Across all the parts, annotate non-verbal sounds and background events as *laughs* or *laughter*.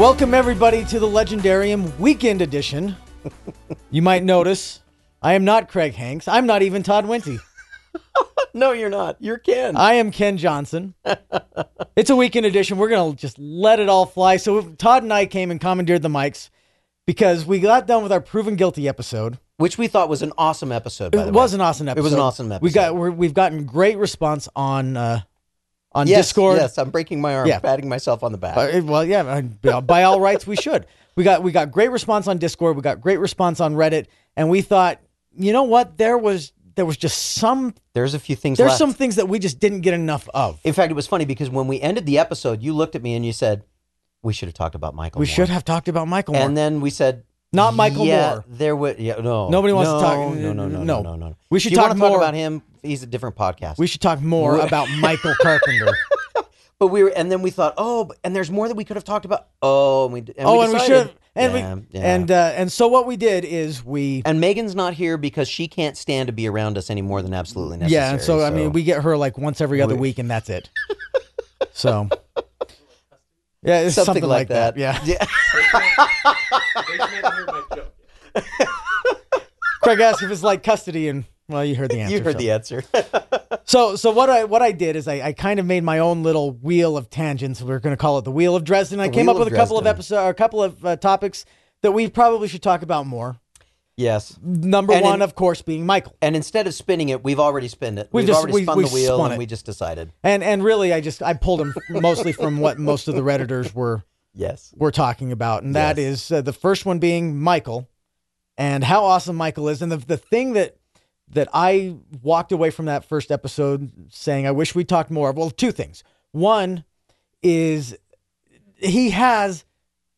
Welcome, everybody, to the Legendarium Weekend Edition. you might notice I am not Craig Hanks. I'm not even Todd Winty. *laughs* No, you're not. You're Kenn. I am Kenn Johnson. it's a weekend edition. We're going to just let it all fly. So, Todd and I came and commandeered the mics because we got done with our proven guilty episode. Which we thought was an awesome episode. By It was way. an awesome episode. It was an awesome We got episode. we're, we've gotten great response on uh, on yes, Discord. Yes, I'm breaking my arm, Yeah. patting myself on the back. Uh, well, yeah, uh, by all rights, we should. We got we got great response on Discord. We got great response on Reddit, and we thought, you know what? There was there was just some There's a few things. there's left. some things that we just didn't get enough of. In fact, it was funny because when we ended the episode, you looked at me and you said, "We should have talked about Michael." we more." should have talked about Michael more. And then we said, Not Michael yeah, Moore. There would, yeah, no. Nobody wants to talk- No, no, no, no. no, no, no. We should talk talk more- about him. He's a different podcast. we should talk more about Michael Carpenter. *laughs* but we were, and then we thought, oh, and there's more that we could have talked about. Oh, and we, and oh, we and we decided- should and Yeah, we yeah. and uh, and so what we did is we And Megan's not here because she can't stand to be around us any more than absolutely necessary. yeah, and so, I mean we get her like once every other We- week, and that's it. so. *laughs* Yeah, it's something, like that. Yeah. Craig asked if it's like custody, and well, you heard the *laughs* answer. you heard so. the answer. *laughs* So, so what I what I did is I, I kind of made my own little wheel of tangents. We're going to call it the Wheel of Dresden. I The came up with a couple of Dresden. episodes, a couple of uh, topics that we probably should talk about more. yes. Number And one, in- of course, being Michael. And instead of spinning it, we've already spun it. We've We've, just- already we- spun we the wheel and it. we just decided. And and really, I just I pulled them *laughs* mostly from what most of the redditors were Yes. were talking about, and that Yes. is uh, the first one being Michael, and how awesome Michael is, and the the thing that that I walked away from that first episode saying I wish we talked more. Well, two things. One is he has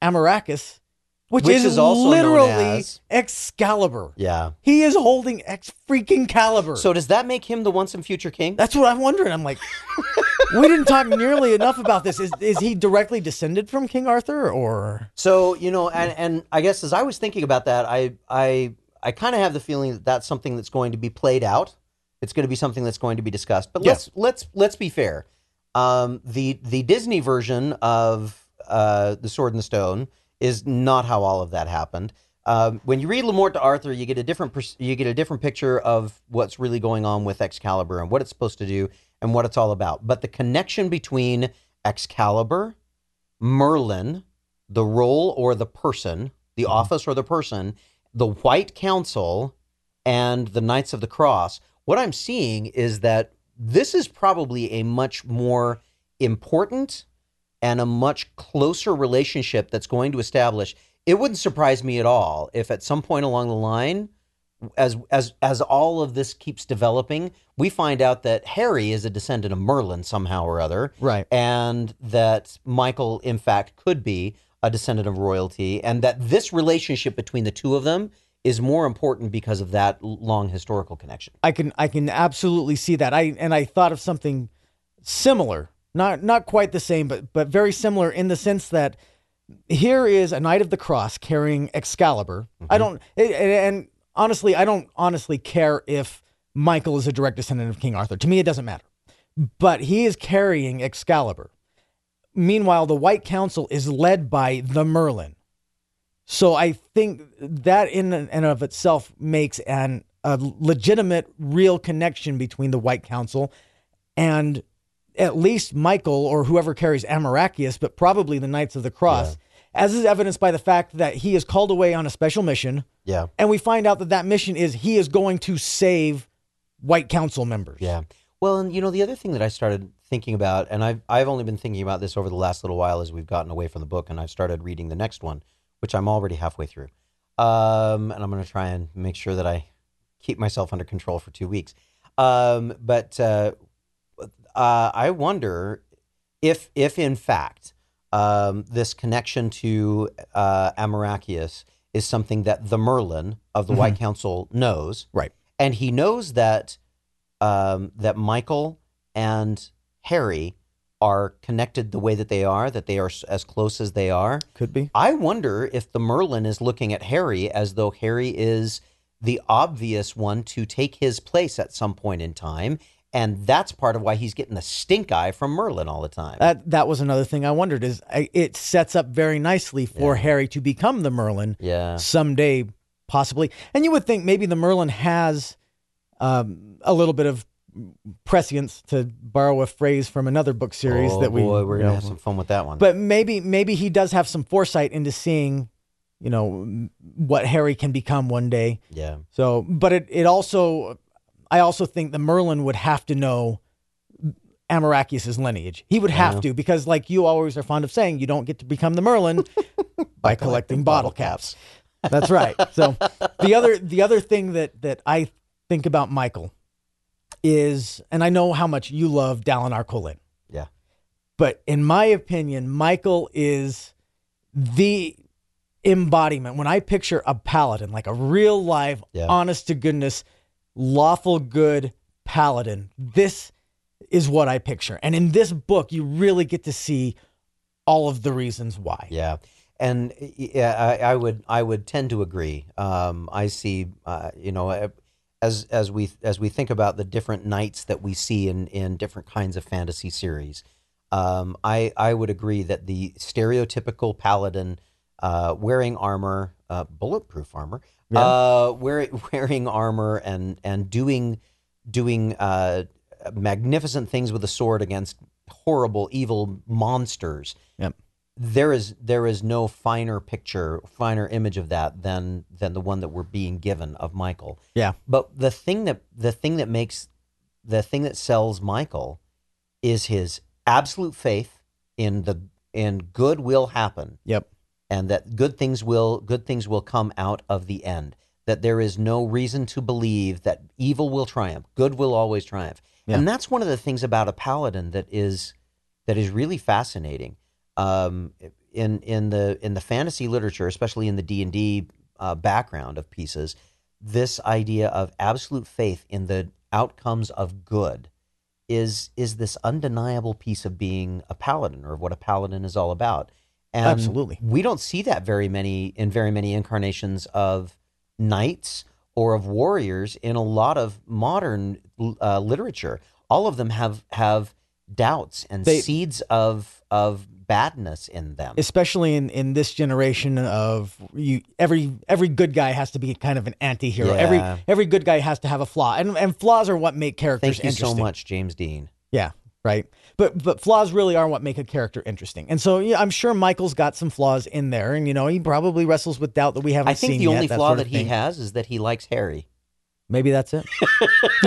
Amoracchius, which, Which is, is also literally as- Excalibur. Yeah. He is holding X freaking caliber. So does that make him the once and future king? That's what I'm wondering. I'm like, *laughs* we didn't talk nearly enough about this. Is is he directly descended from King Arthur, or So you know, and and I guess as I was thinking about that, I I I kind of have the feeling that that's something that's going to be played out. It's going to be something that's going to be discussed. But Yeah. let's let's let's be fair. Um, the the Disney version of uh, the Sword and the Stone is not how all of that happened. Um, when you read Le Morte d'Arthur, you get a different pers- you get a different picture of what's really going on with Excalibur and what it's supposed to do and what it's all about. But the connection between Excalibur, Merlin, the role or the person, the office or the person, the White Council, and the Knights of the Cross, what I'm seeing is that this is probably a much more important and a much closer relationship that's going to establish. It wouldn't surprise me at all if at some point along the line, as as as all of this keeps developing, we find out that Harry is a descendant of Merlin somehow or other right? and that Michael, in fact, could be a descendant of royalty, and that this relationship between the two of them is more important because of that long historical connection. I can I can absolutely see that. I and I thought of something similar, not not quite the same, but but very similar in the sense that here is a knight of the cross carrying Excalibur. I mm-hmm. don't and honestly, I don't honestly care if Michael is a direct descendant of King Arthur. To me, it doesn't matter. But he is carrying Excalibur. Meanwhile, the White Council is led by the Merlin. So I think that in and of itself makes an a legitimate, real connection between the White Council and at least Michael or whoever carries Amoracchius, but probably the Knights of the Cross, as is evidenced by the fact that he is called away on a special mission, Yeah, and we find out that that mission is he is going to save White Council members. yeah. Well, and you know the other thing that I started thinking about, and I've I've only been thinking about this over the last little while as we've gotten away from the book, and I've started reading the next one, which I'm already halfway through. Um, and I'm going to try and make sure that I keep myself under control for two weeks. Um, but uh, uh, I wonder if, if in fact, um, this connection to uh, Amoracchius is something that the Merlin of the White Council knows, Right. and he knows that um, that Michael and Harry are connected the way that they are, that they are as close as they are. Could be. I wonder if the Merlin is looking at Harry as though Harry is the obvious one to take his place at some point in time and that's part of why he's getting the stink eye from Merlin all the time. That that was another thing I wondered is I, it sets up very nicely for Yeah. Harry to become the Merlin yeah, someday, possibly. And you would think maybe the Merlin has um, a little bit of prescience, to borrow a phrase from another book series oh, that we. boy, we're gonna know, have some fun with that one. But maybe maybe he does have some foresight into seeing, you know, what Harry can become one day. yeah, So, but it it also, I also think the Merlin would have to know Amoracchius's lineage. He would have Yeah. to because, like you always are fond of saying, you don't get to become the Merlin *laughs* by collecting bottle caps. That's right. So the other the other thing that that I think about Michael is, and I know how much you love Dalinar Kholin. Yeah. But in my opinion, Michael is the embodiment. When I picture a paladin, like a real live, Yeah. honest to goodness, lawful good paladin, this is what I picture. And in this book, you really get to see all of the reasons why. Yeah, and yeah, I, I would I would tend to agree. Um, I see, uh, you know, as as we as we think about the different knights that we see in in different kinds of fantasy series, um, I I would agree that the stereotypical paladin uh, wearing armor, uh, bulletproof armor, Yeah. uh, wear, *laughs* wearing armor and and doing doing uh, magnificent things with a sword against horrible evil monsters Yep. There is there is no finer picture, finer image of that than than the one that we're being given of Michael. Yeah. But the thing that the thing that makes the thing that sells Michael is his absolute faith in the in good will happen Yep. and that good things will good things will come out of the end. That there is no reason to believe that evil will triumph, good will always triumph. Yeah. And that's one of the things about a paladin that is that is really fascinating. Um, in in the in the fantasy literature, especially in the D and D uh, background of pieces, this idea of absolute faith in the outcomes of good is is this undeniable piece of being a paladin or of what a paladin is all about. And Absolutely. we don't see that very many in very many incarnations of knights or of warriors in a lot of modern uh, literature. All of them have have doubts and They- seeds of of badness in them. especially in in this generation of you every every good guy has to be kind of an anti-hero Yeah. every every good guy has to have a flaw and and flaws are what make characters Thank you so much, James Dean. yeah right but but flaws really are what make a character interesting and so yeah i'm sure michael's got some flaws in there and you know he probably wrestles with doubt that we haven't I think the yet, only that flaw sort that he has is that he likes Harry. Maybe that's it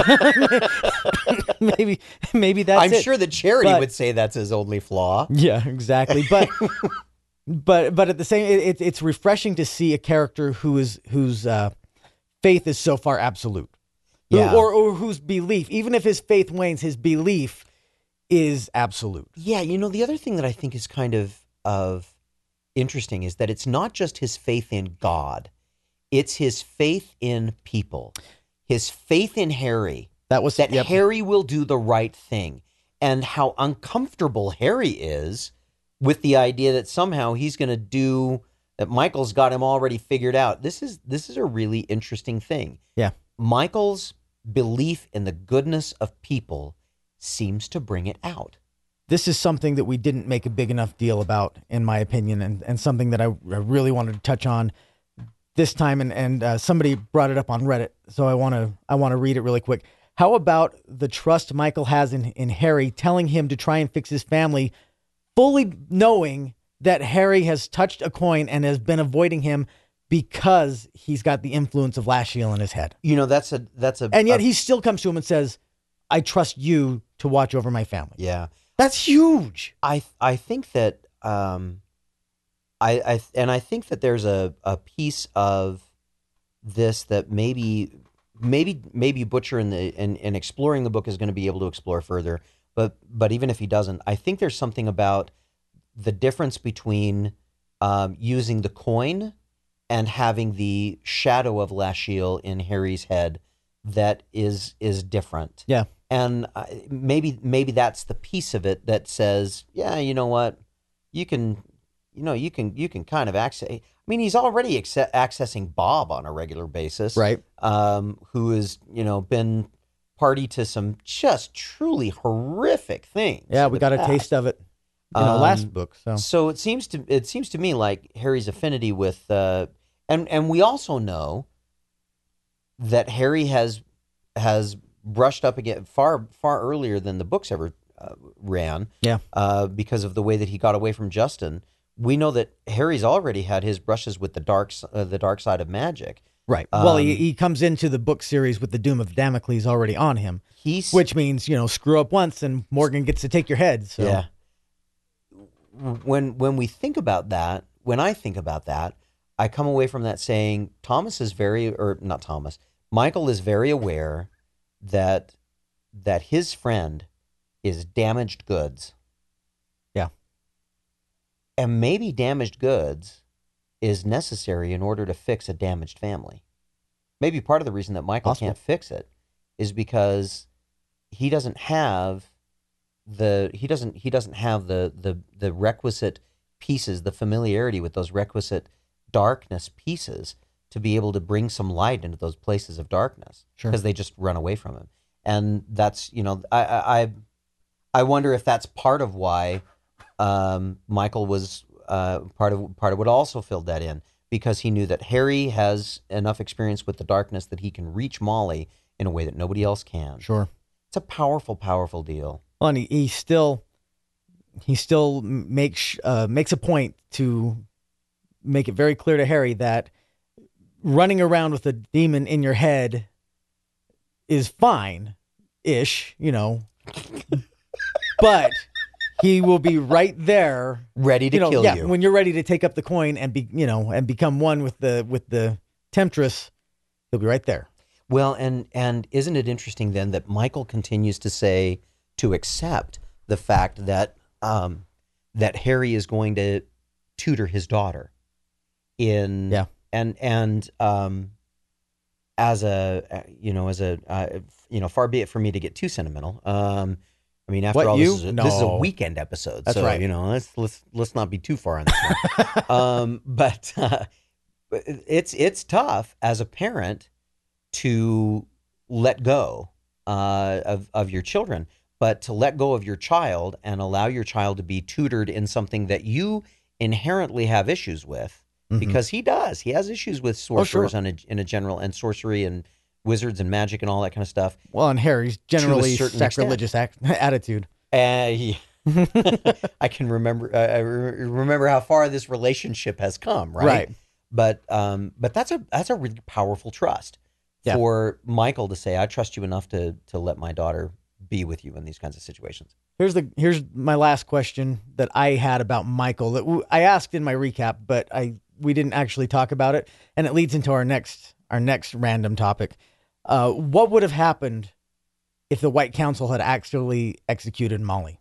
*laughs* maybe maybe that's I'm it sure the Charity But- would say that's his only flaw. Yeah, exactly. But *laughs* but but at the same, it, it, it's refreshing to see a character who is whose uh, faith is so far absolute, Who- Yeah. or or whose belief, even if his faith wanes, his belief is absolute. Yeah, you know, the other thing that I think is kind of of interesting is that it's not just his faith in God, it's his faith in people. His faith in Harry That was that yep. Harry will do the right thing and how uncomfortable Harry is with the idea that somehow he's going to do that Michael's got him already figured out. This is this is a really interesting thing. Yeah. Michael's belief in the goodness of people seems to bring it out. this is something that we didn't make a big enough deal about, in my opinion, and, and something that I, I really wanted to touch on this time. And, and uh, somebody brought it up on Reddit, so I want to I want to read it really quick. How about the trust Michael has in, in Harry, telling him to try and fix his family, fully knowing that Harry has touched a coin and has been avoiding him because he's got the influence of Lasciel in his head, You know, that's a that's a and yet a- he still comes to him and says, "I trust you to watch over my family." yeah. That's huge. I I think that um, I I and I think that there's a a piece of this that maybe maybe maybe Butcher in the in exploring the book is going to be able to explore further. But but even if he doesn't, I think there's something about the difference between um, using the coin and having the shadow of Lasciel in Harry's head that is is different Yeah. and I- maybe maybe that's the piece of it that says, yeah, you know what, you can, you know, you can you can kind of access. I mean, he's already acce- accessing Bob on a regular basis, Right. Um, who has you know been party to some just truly horrific things. Yeah, we the got a taste of it in our last Um, book. So So it seems to it seems to me like Harry's affinity with uh, and and we also know that Harry has has brushed up again far far earlier than the books ever uh, ran. Yeah. Uh, because of the way that he got away from Justin, we know that Harry's already had his brushes with the dark uh, the dark side of magic. right. well, he, um, he comes into the book series with the Doom of Damocles already on him, He's which means you know screw up once and Morgan gets to take your head. So Yeah. When when we think about that, when I think about that, I come away from that saying Thomas is very or not Thomas. Michael is very aware that that his friend is damaged goods. And maybe damaged goods is necessary in order to fix a damaged family. Maybe part of the reason that Michael Possible. can't fix it is because he doesn't have the he doesn't he doesn't have the the the requisite pieces, the familiarity with those requisite darkness pieces to be able to bring some light into those places of darkness Sure. because they just run away from him. And that's you know I I- I wonder if that's part of why um, Michael was uh, part of part of what also filled that in because he knew that Harry has enough experience with the darkness that he can reach Molly in a way that nobody else can. sure. It's a powerful, powerful deal. Well, and he, he still he still makes uh, makes a point to make it very clear to Harry that running around with a demon in your head is fine ish, you know. *laughs* but he will be right there Ready to you know, kill yeah, you. when you're ready to take up the coin and be, you know, and become one with the with the temptress, he'll be right there. Well, and and isn't it interesting then that Michael continues to say to accept the fact that um, that Harry is going to tutor his daughter in Yeah. and and um, as a uh, you know as a uh, you know far be it for me to get too sentimental. Um, I mean, after What, all, you? this is, a, this is a weekend episode, That's so right. you know let's let's let's not be too far on this one. *laughs* um, but *laughs* uh, it's it's tough as a parent to let go uh, of of your children, but to let go of your child and allow your child to be tutored in something that you inherently have issues with, Mhm. because he does. He has issues with Oh, sure. sorcerers on a, in a general and sorcery and wizards and magic and all that kind of stuff. Well, and Harry's generally certain sacrilegious act- *laughs* attitude. Uh, he, *laughs* I can remember. Uh, I re- remember how far this relationship has come. Right. Right. But um, but that's a that's a really powerful trust Yeah. for Michael to say, "I trust you enough to to let my daughter be with you in these kinds of situations." Here's the here's my last question that I had about Michael that w- I asked in my recap, but I we didn't actually talk about it, and it leads into our next our next random topic. Uh, what would have happened if the White Council had actually executed Molly?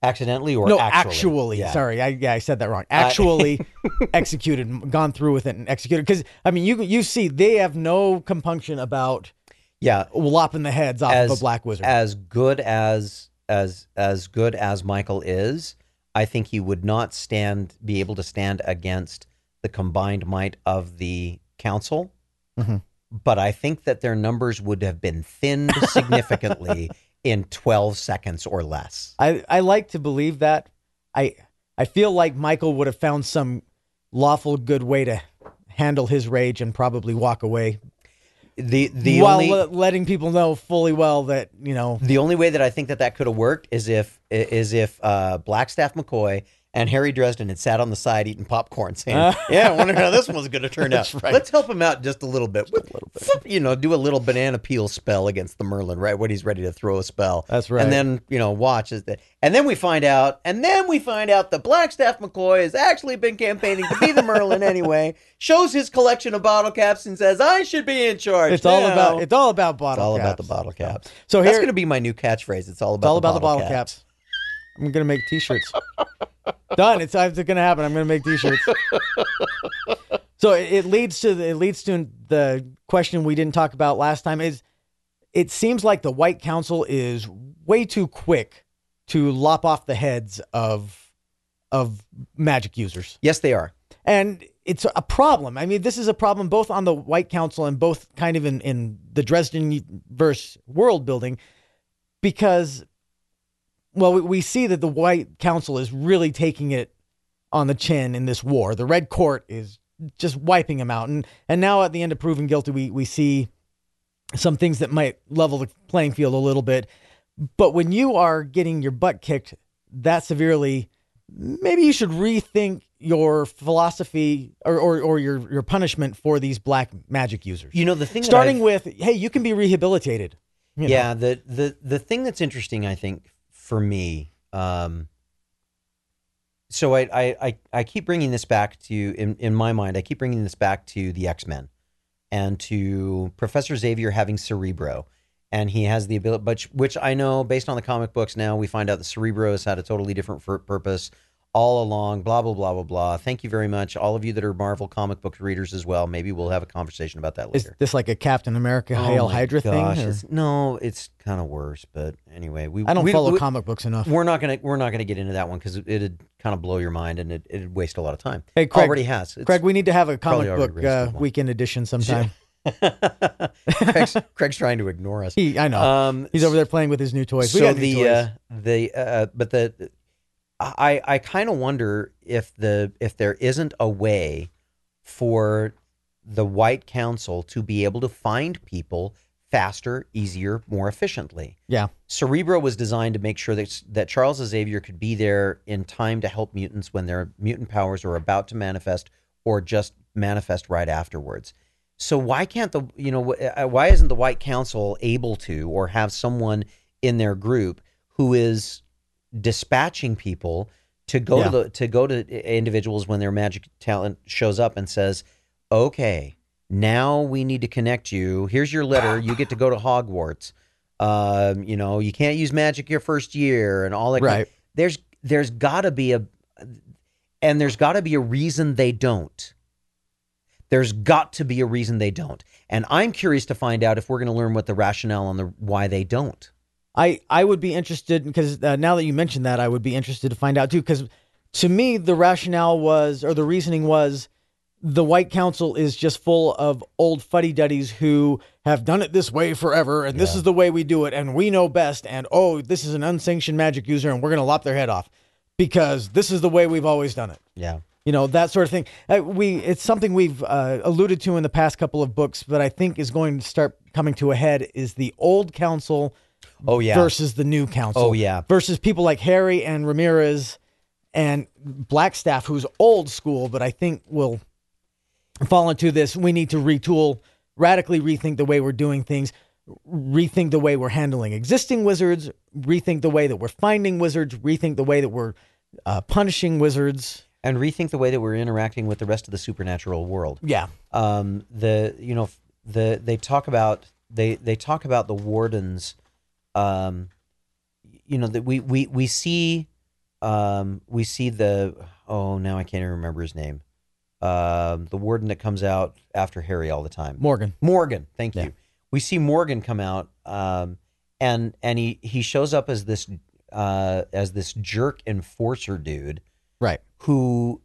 Accidentally or no, actually? actually, Yeah. sorry, I yeah I said that wrong. Actually *laughs* executed, gone through with it and executed. Because I mean, you you see, they have no compunction about Yeah. lopping the heads off of a black wizard. as good as as as good as Michael is, I think he would not stand be able to stand against the combined might of the council. Mhm. But I think that their numbers would have been thinned *laughs* significantly in 12 seconds or less. I, I like to believe that. I I feel like Michael would have found some lawful good way to handle his rage and probably walk away The the while only le- letting people know fully well that you know the only way that I think that that could have worked is if is if uh, Blackstaff McCoy and Harry Dresden had sat on the side eating popcorn, saying, Uh. *laughs* "Yeah, I wonder how this one's going to turn *laughs* out. Right. Let's help him out just a little bit. With, a little You know, do a little banana peel spell against the Merlin, right when he's ready to throw a spell. That's right. And then you know, watch as the, and then we find out, and then we find out that Blackstaff McCoy has actually been campaigning to be the Merlin *laughs* anyway. Shows his collection of bottle caps and says, "I should be in charge." it's all about it's all about bottle It's all about the bottle caps. So That's going to be my new catchphrase. It's all about it's all the about the bottle bottle caps. I'm gonna make T-shirts. Done. It's it's gonna happen. I'm gonna make T-shirts. *laughs* so it, it leads to the, it leads to the question we didn't talk about last time. Is it seems like the White Council is way too quick to lop off the heads of of magic users, Yes, they are. and it's a problem. I mean, this is a problem both on the White Council and both kind of in, in the Dresden verse world building because, well, we, we see that the White Council is really taking it on the chin in this war. The Red Court is just wiping them out. And, and now at the end of Proven Guilty, we, we see some things that might level the playing field a little bit. But when you are getting your butt kicked that severely, maybe you should rethink your philosophy or, or, or your, your punishment for these black magic users. You know, the thing Starting with, hey, you can be rehabilitated. you know. yeah the the the thing that's interesting i think for me um so I, I i i keep bringing this back to in in my mind i keep bringing this back to the x-men and to professor xavier having cerebro. And he has the ability but which i know based on the comic books now we find out that cerebro has had a totally different purpose all along blah blah blah blah blah thank you very much all of you that are marvel comic book readers as well maybe we'll have a conversation about that later Is this like a Captain America Oh Hail Hydra gosh, thing? it's- no, it's kind of worse. But anyway, we I don't we, follow we, comic books enough. We're not gonna we're not gonna get into that one because it, it'd kind of blow your mind and it, it'd waste a lot of time. Hey, Craig, already has. It's- Craig, we need to have a comic book uh, weekend edition sometime. *laughs* Craig's, Craig's trying to ignore us. He, I know. Um, He's over there playing with his new toys. we so the uh, the uh, but the I I kind of wonder if the if there isn't a way for the White Council to be able to find people faster, easier, more efficiently. yeah. Cerebro was designed to make sure that that Charles Xavier could be there in time to help mutants when their mutant powers are about to manifest or just manifest right afterwards. So why can't the you know uh, why isn't the White Council able to or have someone in their group who is dispatching people to go Yeah. to the to go to individuals when their magic talent shows up and says, "Okay, now we need to connect you. Here's your letter. You get to go to Hogwarts. Um, you know, you can't use magic your first year and all that. kind- Right. There's there's got to be a and there's got to be a reason they don't. There's got to be a reason they don't. And I'm curious to find out if we're going to learn what the rationale on the why they don't. I, I would be interested because uh, now that you mentioned that, I would be interested to find out too. Because to me, the rationale was, or the reasoning was, the White Council is just full of old fuddy duddies who have done it this way forever, and this Yeah. is the way we do it, and we know best. And oh, this is an unsanctioned magic user, and we're going to lop their head off because this is the way we've always done it. Yeah. you know that sort of thing uh, we it's something we've uh, alluded to in the past couple of books but i think is going to start coming to a head is the old council Oh yeah. versus the new council Oh, yeah. versus people like harry and ramirez and blackstaff who's old school but i think will fall into this we need to retool radically rethink the way we're doing things rethink the way we're handling existing wizards rethink the way that we're finding wizards rethink the way that we're uh, punishing wizards and rethink the way that we're interacting with the rest of the supernatural world. yeah um, the you know the they talk about they they talk about the wardens um, you know that we we we see um, we see the oh now I can't even remember his name um, the warden that comes out after Harry all the time morgan Morgan thank Yeah. you we see Morgan come out um, and and he he shows up as this uh, as this jerk enforcer dude right who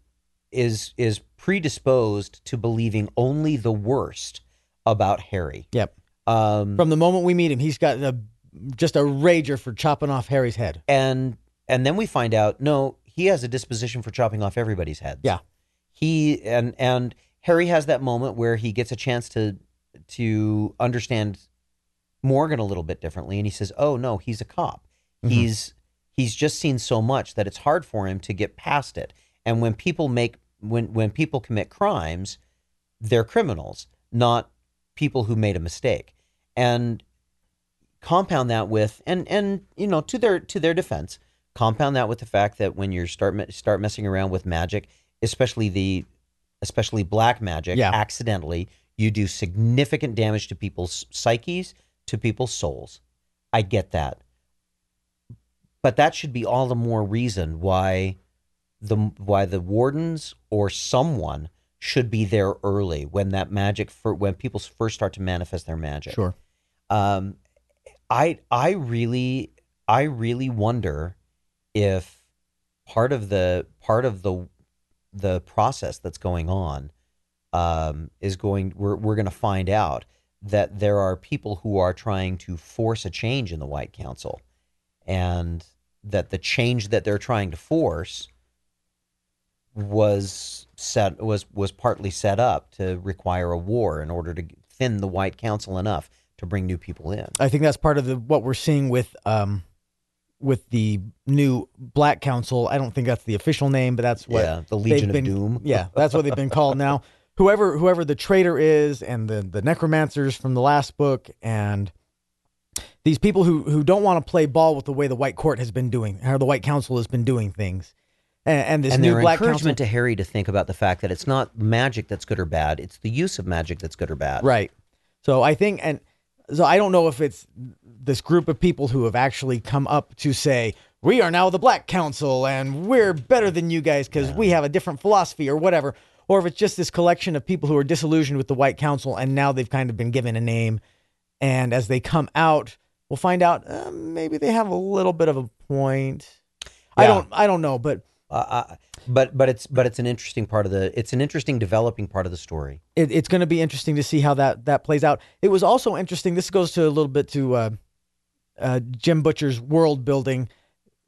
is is predisposed to believing only the worst about Harry. Yep. Um, From the moment we meet him, he's got a just a rager for chopping off Harry's head. and and then we find out no, he has a disposition for chopping off everybody's heads. Yeah. He and and Harry has that moment where he gets a chance to to understand Morgan a little bit differently, and he says, "Oh no, he's a cop. Mhm. He's he's just seen so much that it's hard for him to get past it. And when people make when when people commit crimes, they're criminals, not people who made a mistake. And compound that with and and you know to their to their defense, compound that with the fact that when you start start messing around with magic, especially the especially black magic, Yeah. accidentally, you do significant damage to people's psyches, to people's souls. I get that. But that should be all the more reason why the why the wardens or someone should be there early when that magic for when people first start to manifest their magic. Sure. Um, I I really I really wonder if part of the part of the the process that's going on um, is going. We're we're going to find out that there are people who are trying to force a change in the White Council, and that the change that they're trying to force was set was was partly set up to require a war in order to thin the White Council enough to bring new people in. I think that's part of the what we're seeing with um with the new Black Council. I don't think that's the official name, but that's what yeah, the Legion of been- Doom. Yeah, that's what they've been called now. *laughs* Whoever whoever the traitor is, and the the necromancers from the last book, and these people who who don't want to play ball with the way the White Court has been doing, how the White Council has been doing things, and, and this and new Black Council. encouragement to Harry to think about the fact that it's not magic that's good or bad; it's the use of magic that's good or bad. Right. So I think, and so I don't know if it's this group of people who have actually come up to say, we are now the Black Council and we're better than you guys because we have a different philosophy or whatever. Or if it's just this collection of people who are disillusioned with the White Council and now they've kind of been given a name. And as they come out, we'll find out uh, maybe they have a little bit of a point. I don't, I don't know, but Uh, uh, but but it's but it's an interesting part of the it's an interesting developing part of the story. it, it's going to be interesting to see how that that plays out. It was also interesting. This goes to a little bit to uh, uh, Jim Butcher's world building.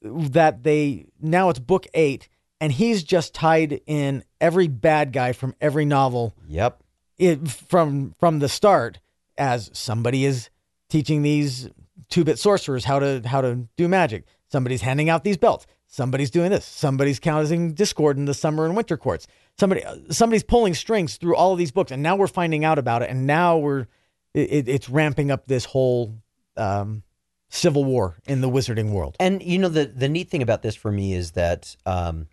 That they now it's book eight, and he's just tied in every bad guy from every novel Yep. it, from from the start as somebody is teaching these two bit sorcerers how to how to do magic. Somebody's handing out these belts. Somebody's doing this. Somebody's causing discord in the summer and winter courts. Somebody somebody's pulling strings through all of these books, and now we're finding out about it. And now we're it- it's ramping up this whole um, civil war in the wizarding world. And you know the the neat thing about this for me is that um,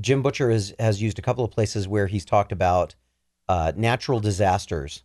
Jim Butcher has has used a couple of places where he's talked about uh, natural disasters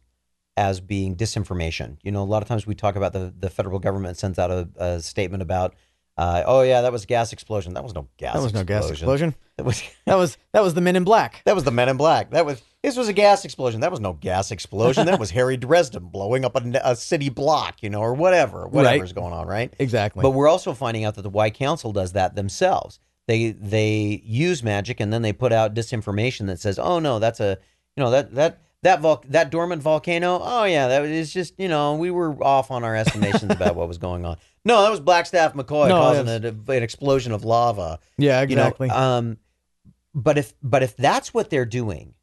as being disinformation. You know, a lot of times we talk about the the federal government sends out a, a statement about, uh, oh yeah, that was a gas explosion. That was no gas. That was no gas explosion. That was *laughs* That was that was the Men in Black. that was the Men in Black. That was this was a gas explosion. That was no gas explosion. That was Harry Dresden blowing up a, a city block, you know, or whatever, whatever's going on, right? Exactly. But we're also finding out that the White Council does that themselves. They they use magic and then they put out disinformation that says, "Oh no, that's a you know that that that vol- that dormant volcano. Oh yeah, that was just you know we were off on our estimations about what was going on. No, that was Blackstaff McCoy No, causing a, an explosion of lava. yeah, You know, exactly. um, but if but if that's what they're doing,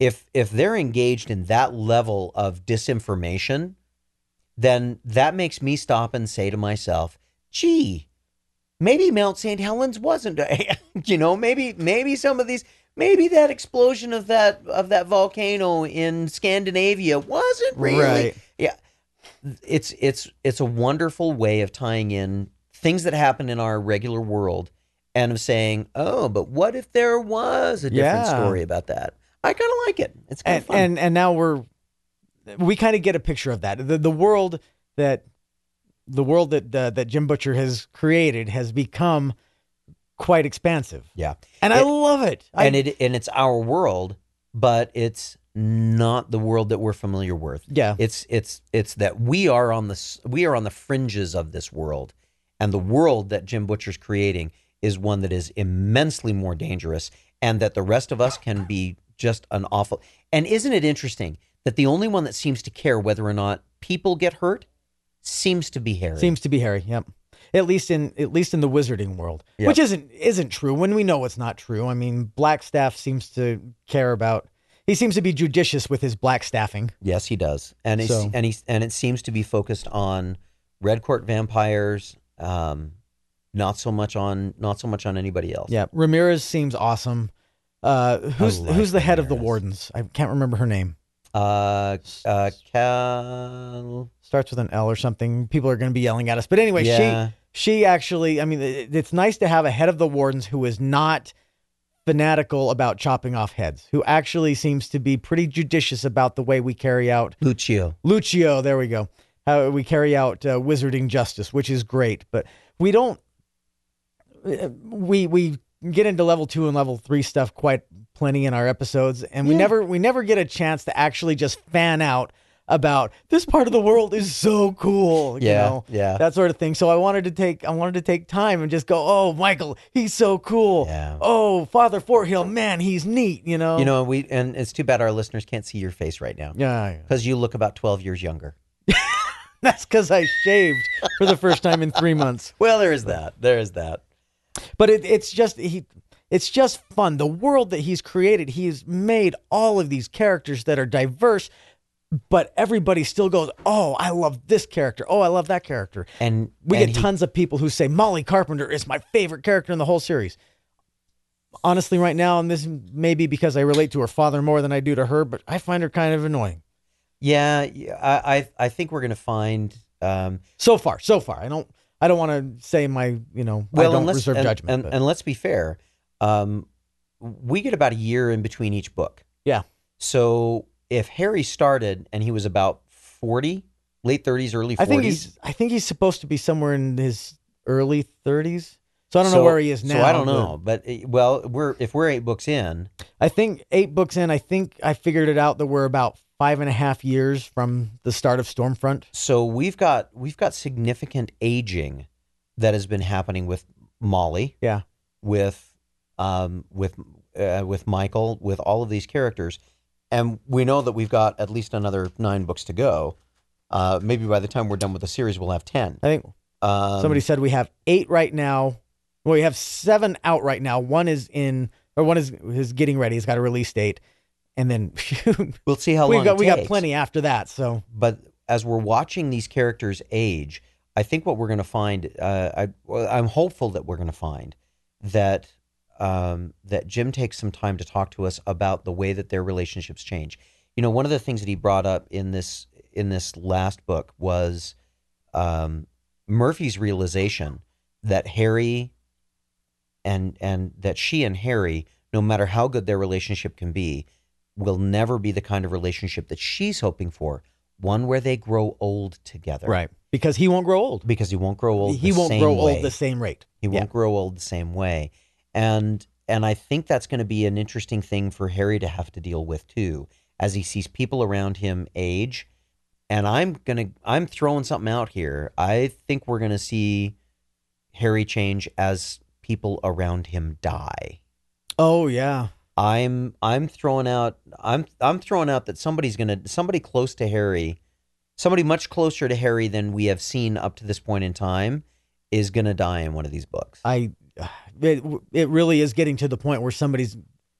if if they're engaged in that level of disinformation, then that makes me stop and say to myself, "Gee, maybe Mount St. Helens wasn't. *laughs* you know, maybe maybe some of these." Maybe that explosion of that of that volcano in Scandinavia wasn't really Right. yeah it's it's it's a wonderful way of tying in things that happen in our regular world and of saying, "Oh, but what if there was a different Yeah. story about that?" I kind of like it. It's kind and, of fun. and and now we're we kind of get a picture of that the the world that the world that uh, that Jim Butcher has created has become quite expansive yeah, and I love it I, and it and it's our world, but it's not the world that we're familiar with. yeah It's it's it's that we are on the we are on the fringes of this world, and the world that Jim Butcher's creating is one that is immensely more dangerous, and that the rest of us can be just an awful. And isn't it interesting that the only one that seems to care whether or not people get hurt seems to be Harry? seems to be Harry yep at least in at least in the wizarding world Yeah. which isn't isn't true when we know it's not true I mean Blackstaff seems to care about he seems to be judicious with his black staffing Yes, he does, and So- and he and it seems to be focused on red court vampires, um, not so much on not so much on anybody else. yeah Ramirez seems awesome uh who's like who's the head of the wardens I can't remember her name Uh, uh, Cal. starts with an L or something. People are going to be yelling at us. But anyway, Yeah. she she actually, I mean, it- it's nice to have a head of the wardens who is not fanatical about chopping off heads, who actually seems to be pretty judicious about the way we carry out Luccio. Luccio. There we go. How we carry out uh, wizarding justice, which is great, but we don't. uh, We we get into level two and level three stuff quite plenty in our episodes, and we Yeah. never we never get a chance to actually just fan out about this part of the world is so cool. You Yeah, know, yeah. that sort of thing. So I wanted to take I wanted to take time and just go, oh, Michael, he's so cool. Yeah. Oh, Father Forthill, man, he's neat. You know. You know, we and it's too bad our listeners can't see your face right now Yeah. yeah. because you look about twelve years younger. *laughs* That's because I shaved for the first time in three months. *laughs* Well, there is that. There is that. But it, it's just he. It's just fun. The world that he's created, he's made all of these characters that are diverse, but everybody still goes, "Oh, I love this character. Oh, I love that character." And We and get he- tons of people who say Molly Carpenter is my favorite character in the whole series. Honestly, right now, and this may be because I relate to her father more than I do to her, but I find her kind of annoying Yeah, I, I I think we're gonna find. Um, so far. So far, I don't. I don't want to say my. You know, I well, don't and let's, reserve and, judgment. and, but- and let's be fair. Um, we get about a year in between each book. Yeah. So if Harry started and he was about forty, late thirties, early I forties, think he's. I think he's supposed to be somewhere in his early thirties. So I don't know where he is now. So I don't know, but uh, well, we're if we're eight books in, I think eight books in. I think I figured it out that we're about five and a half years from the start of Storm Front. so we've got we've got significant aging that has been happening with Molly, Yeah. with um with uh, with Michael, with all of these characters, and we know that we've got at least another nine books to go. Uh, maybe by the time we're done with the series, we'll have ten. I think Um, somebody said we have eight right now. Well, we have seven out right now. One is in, or one is is getting ready. He's got a release date, and then *laughs* we'll see how we long got we got plenty after that. So but as we're watching these characters age, I think what we're going to find, uh, I, I'm hopeful that we're going to find that um, that Jim takes some time to talk to us about the way that their relationships change. You know, one of the things that he brought up in this in this last book was um, Murphy's realization that Harry and and that she and Harry, no matter how good their relationship can be, will never be the kind of relationship that she's hoping for. One where they grow old together, right because he won't grow old. Because he won't grow old. he the won't same grow way. old the same rate. He Yeah. won't grow old the same way, and and I think that's going to be an interesting thing for Harry to have to deal with too, as he sees people around him age. And I'm gonna I'm throwing something out here. I think we're gonna see Harry change as people around him die. Oh yeah, I'm I'm throwing out I'm I'm throwing out that somebody's gonna somebody close to Harry, somebody much closer to Harry than we have seen up to this point in time, is gonna die in one of these books. I it, it really is getting to the point where somebody's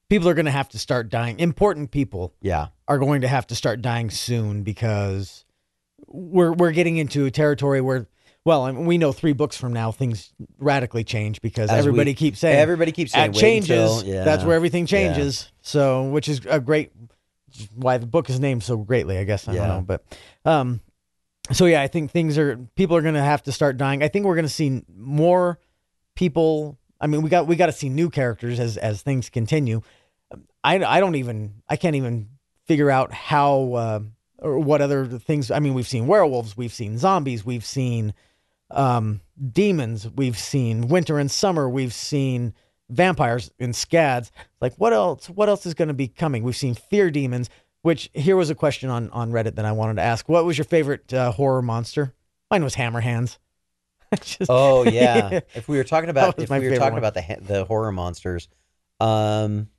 people are going to have to start dying. Important people yeah, are going to have to start dying soon because we're we're getting into a territory where well, I mean, we know 3 books from now things radically change because As we- everybody keeps saying everybody keeps saying changes until- yeah. that's where everything changes. So, which is a great why the book is named so greatly, I guess. I Yeah. don't know, but um so yeah, I think things are people are going to have to start dying. I think we're going to see more people. I mean, we got we got to see new characters as as things continue. I I don't even I can't even figure out how uh, or what other things. I mean, we've seen werewolves, we've seen zombies, we've seen um, demons, we've seen winter and summer, we've seen vampires and scads. Like what else? What else is going to be coming? We've seen fear demons. Which here was a question on on Reddit that I wanted to ask. What was your favorite uh, horror monster? Mine was Hammerhands. *laughs* Just- Oh *laughs* yeah. if we were talking about if we were talking one. about the the horror monsters, um,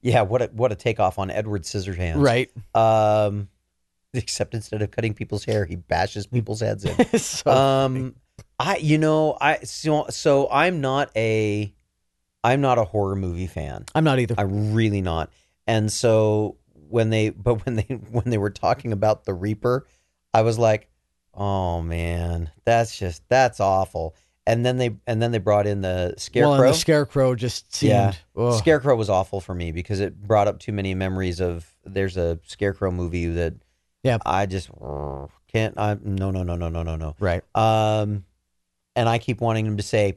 yeah, what a what a takeoff on Edward Scissorhands, right. Um, *laughs* except instead of cutting people's hair, he bashes people's heads in. so um i you know i so so i'm not a i'm not a horror movie fan I'm not either. i'm really not and so when they but when they when they were talking about the reaper i was like oh man that's just that's awful and then they and then they brought in the scarecrow Well, and the scarecrow just seemed. Yeah. ugh. scarecrow was awful for me because it brought up too many memories of there's a scarecrow movie that Yeah. i just can't i no no no no no no no right. um, and I keep wanting him to say,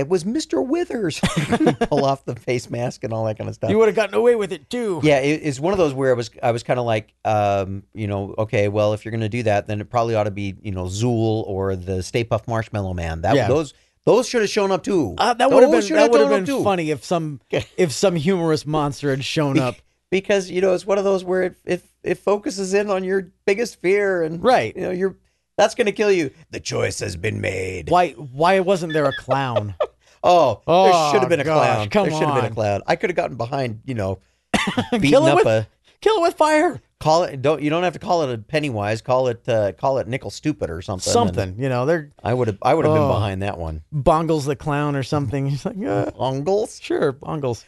"It was Mister Withers." *laughs* Pull off the face mask and all that kind of stuff. You would have gotten away with it too. yeah, it, it's one of those where I was I was kind of like, um, you know, okay, well, if you're going to do that, then it probably ought to be you know Zuul or the Stay Puft Marshmallow Man. That Yeah. those those should have shown up too. Uh, that would have been that would have been too. funny if some *laughs* if some humorous monster had shown up. because you know it's one of those where it it, it focuses in on your biggest fear and Right. you know you're that's going to kill you. The choice has been made. Why why wasn't there a clown? *laughs* Oh, Oh, there should have been a gosh, clown. come there should have been a clown. I could have gotten behind, you know, *laughs* beating Kill it up with a kill it with fire. call it. Don't you don't have to call it a Pennywise. Call it uh, call it nickel stupid or something. and Something. You know, they're I would have I would have been Oh. behind that one. Bongles the clown or something. He's like, uh, Ongles. sure, Bongles.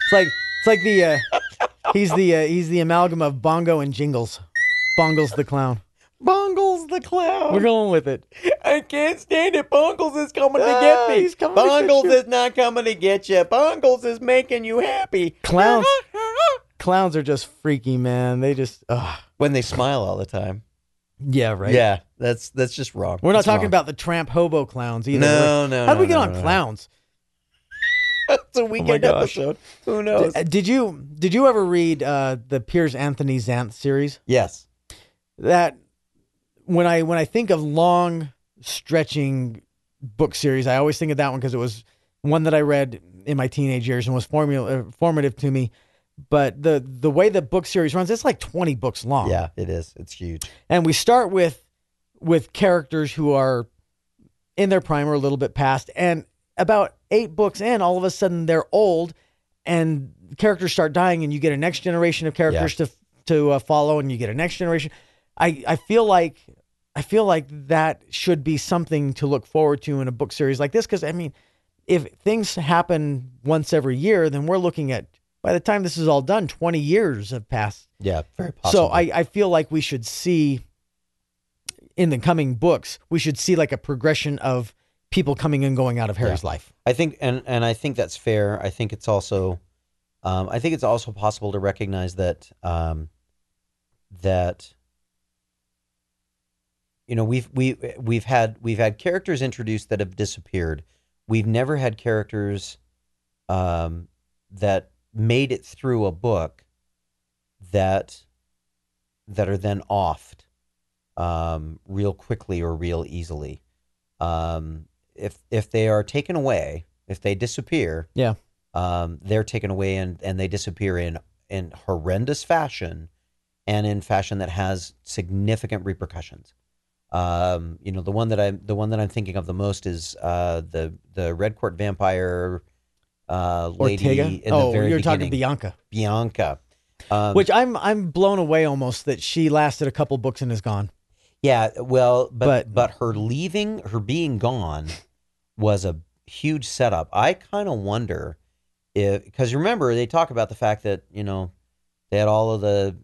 It's like it's like the uh, he's the uh, he's the amalgam of Bongo and Jingles. Bongles the clown. Bongles the clown. We're going with it. I can't stand it. Bungles is coming Ah, to get me. he's coming to get Bungles you. is not coming to get you. Bungles is making you happy. Clowns. *laughs* Clowns are just freaky, man. They just, ugh. when they smile all the time. yeah, right. Yeah, that's that's just wrong. We're not That's talking wrong. about the tramp hobo clowns either. No, no. How did we no, get no, on no, clowns? It's a weekend gosh. episode. Who knows? Uh, Did you did you ever read uh, the Piers Anthony Xanth series? yes. That when I when I think of long stretching book series, I always think of that one because it was one that I read in my teenage years and was formula, uh, formative to me. But the the way the book series runs, it's like twenty books long. Yeah, it is. It's huge. and we start with with characters who are in their prime or a little bit past and about eight books in all of a sudden they're old and characters start dying and you get a next generation of characters to to uh, follow and you get a next generation i i feel like i feel like that should be something to look forward to in a book series like this because i mean if things happen once every year then we're looking at by the time this is all done 20 years have passed Yeah, very possible. so I, I feel like we should see in the coming books, we should see like a progression of people coming and going out of Harry's life. I think, and and I think that's fair. I think it's also, um, I think it's also possible to recognize that um, that you know we've we we've had we've had characters introduced that have disappeared. We've never had characters um, that made it through a book that that are then offed um, real quickly or real easily. Um, if if they are taken away, if they disappear, Yeah. um, they're taken away and and they disappear in in horrendous fashion, and in fashion that has significant repercussions. Um, you know, the one that I'm the one that I'm thinking of the most is uh, the the Red Court vampire uh, lady Ortega. in oh, the very you're beginning, talking Bianca, Bianca. Um, which I'm I'm blown away almost that she lasted a couple books and is gone. Yeah, well, but, But- but her leaving, her being gone, was a huge setup. I kind of wonder if because remember they talk about the fact that you know they had all of the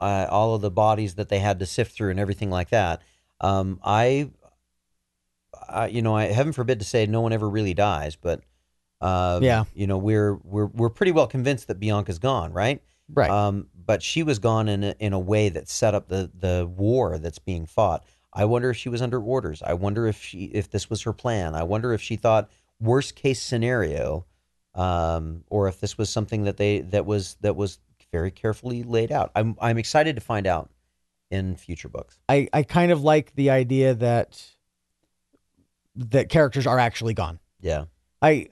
uh, all of the bodies that they had to sift through and everything like that. Um, I, I, you know, I heaven forbid to say no one ever really dies, but uh, Yeah. you know, we're we're we're pretty well convinced that Bianca's gone, right? Right. Um, but she was gone in a, in a way that set up the the war that's being fought. I wonder if she was under orders. I wonder if she if this was her plan. I wonder if she thought worst case scenario, um, or if this was something that they that was that was very carefully laid out. I'm I'm excited to find out in future books. I, I kind of like the idea that that characters are actually gone. Yeah, I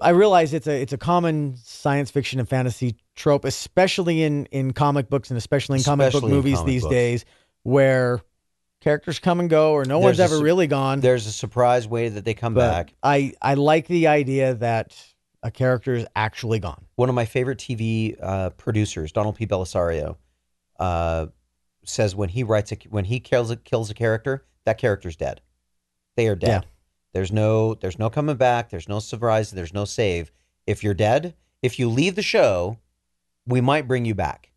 I realize it's a it's a common science fiction and fantasy trope, especially in in comic books and especially in comic book Especially movies comic these books. days, where characters come and go or no one's There's a ever su- really gone. there's a surprise way that they come but back. I I like the idea that a character is actually gone. one of my favorite TV uh, producers, Donald P. Bellisario, uh, says when he writes a, when he kills a, kills a character, that character's dead. They are dead. Yeah. There's no there's no coming back. There's no surprise. There's no save. If you're dead, if you leave the show, we might bring you back.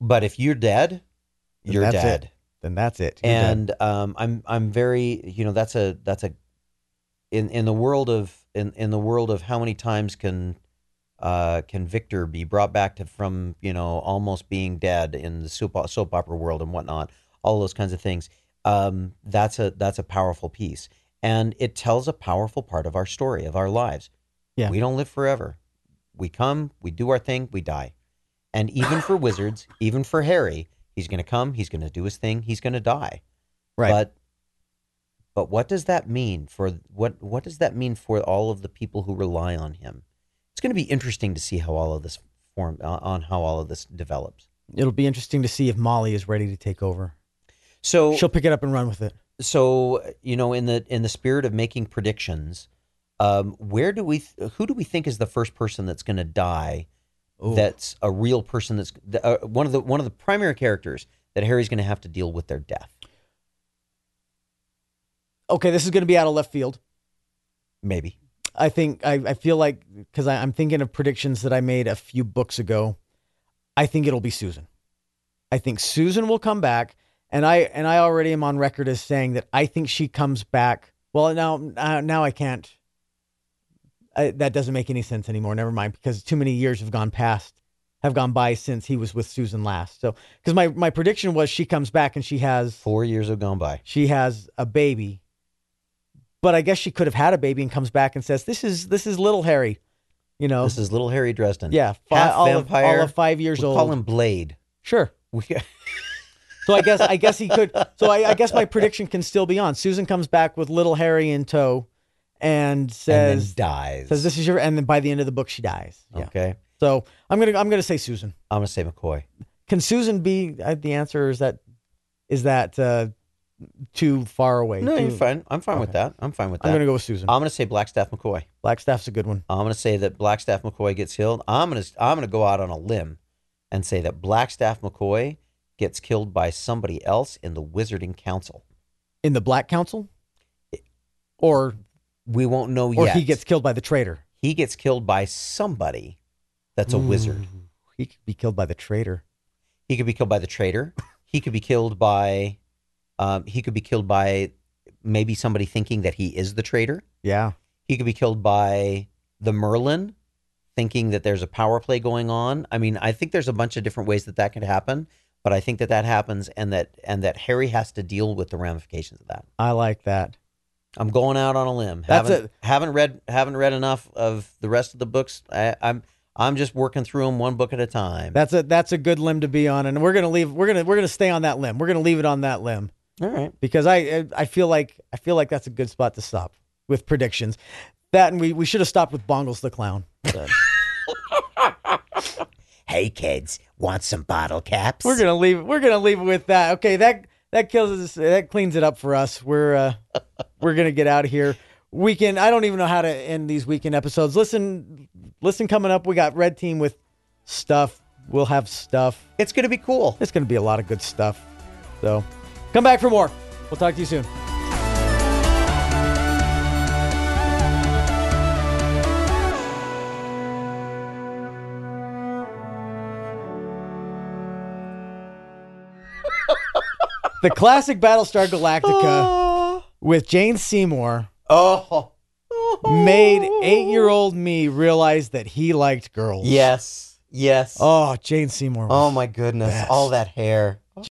But if you're dead, Then you're dead it. Then that's it. You're and um, I'm I'm very you know that's a that's a in in the world of in in the world of how many times can uh, can Victor be brought back to from you know almost being dead in the soap soap opera world and whatnot all those kinds of things um, that's a that's a powerful piece and it tells a powerful part of our story of our lives Yeah. we don't live forever we come we do our thing we die and even for *laughs* wizards even for Harry he's going to come he's going to do his thing he's going to die right. but but what does that mean for what what does that mean for all of the people who rely on him? It's going to be interesting to see how all of this form on, on how all of this develops. It'll be interesting to see if Molly is ready to take over. So She'll pick it up and run with it. so you know in the in the spirit of making predictions, um, where do we th- who do we think is the first person that's going to die? Ooh. That's a real person. That's uh, one of the one of the primary characters that Harry's going to have to deal with their death. okay, this is going to be out of left field. Maybe. I think I, I feel like because I'm thinking of predictions that I made a few books ago. I think it'll be Susan. I think Susan will come back, and I and I already am on record as saying that I think she comes back. Well, now uh, now I can't. I, that doesn't make any sense anymore. Never mind, because too many years have gone past, have gone by since he was with Susan last. So, because my my prediction was she comes back and she has Four years have gone by. she has a baby. But I guess she could have had a baby and comes back and says, "This is this is little Harry," you know. This is little Harry Dresden. yeah, fi- half all, of, vampire. all of five years we old. call him Blade. Sure. We, *laughs* So I guess I guess he could. So I, I guess my prediction can still be on. Susan comes back with little Harry in tow, and and says then dies. says this is your. And then by the end of the book, she dies. Yeah. Okay. So I'm gonna I'm gonna say Susan. I'm gonna say McCoy. Can Susan be uh, the answer? Is that is that uh, too far away? No, Too- you're fine. I'm fine with that. I'm fine with that. I'm gonna go with Susan. I'm gonna say Blackstaff McCoy. Blackstaff's a good one. I'm gonna say that Blackstaff McCoy gets killed. I'm gonna I'm gonna go out on a limb and say that Blackstaff McCoy gets killed by somebody else in the Wizarding Council. in the Black Council, or We won't know or yet. Or he gets killed by the traitor. he gets killed by somebody that's a wizard. He could be killed by the traitor. He could be killed by the traitor. He could be killed by um, he could be killed by maybe somebody thinking that he is the traitor. Yeah, He could be killed by the Merlin, thinking that there's a power play going on. I mean, I think there's a bunch of different ways that that could happen, but I think that that happens, and that and that Harry has to deal with the ramifications of that. I like that. I'm going out on a limb. That's haven't, it. Haven't read haven't read enough of the rest of the books. I, I'm I'm just working through them one book at a time. That's a that's a good limb to be on, and we're gonna leave. We're gonna we're gonna stay on that limb. We're gonna leave it on that limb All right. because I I feel like I feel like that's a good spot to stop with predictions. That and we we should have stopped with Bongles the clown. But *laughs* Hey kids, want some bottle caps? we're gonna leave. We're gonna leave it with that. Okay, that that kills us. That cleans it up for us. We're uh, *laughs* we're gonna get out of here. Weekend. I don't even know how to end these weekend episodes. Listen, listen. Coming up, we got Red Team with stuff. We'll have stuff. It's gonna be cool. It's gonna be a lot of good stuff. So, come back for more. We'll talk to you soon. *laughs* the classic Battlestar Galactica ah. with Jane Seymour Oh. made eight-year-old me realize that he liked girls. Yes. Yes. Oh, Jane Seymour. was- Oh my goodness! Best. All that hair.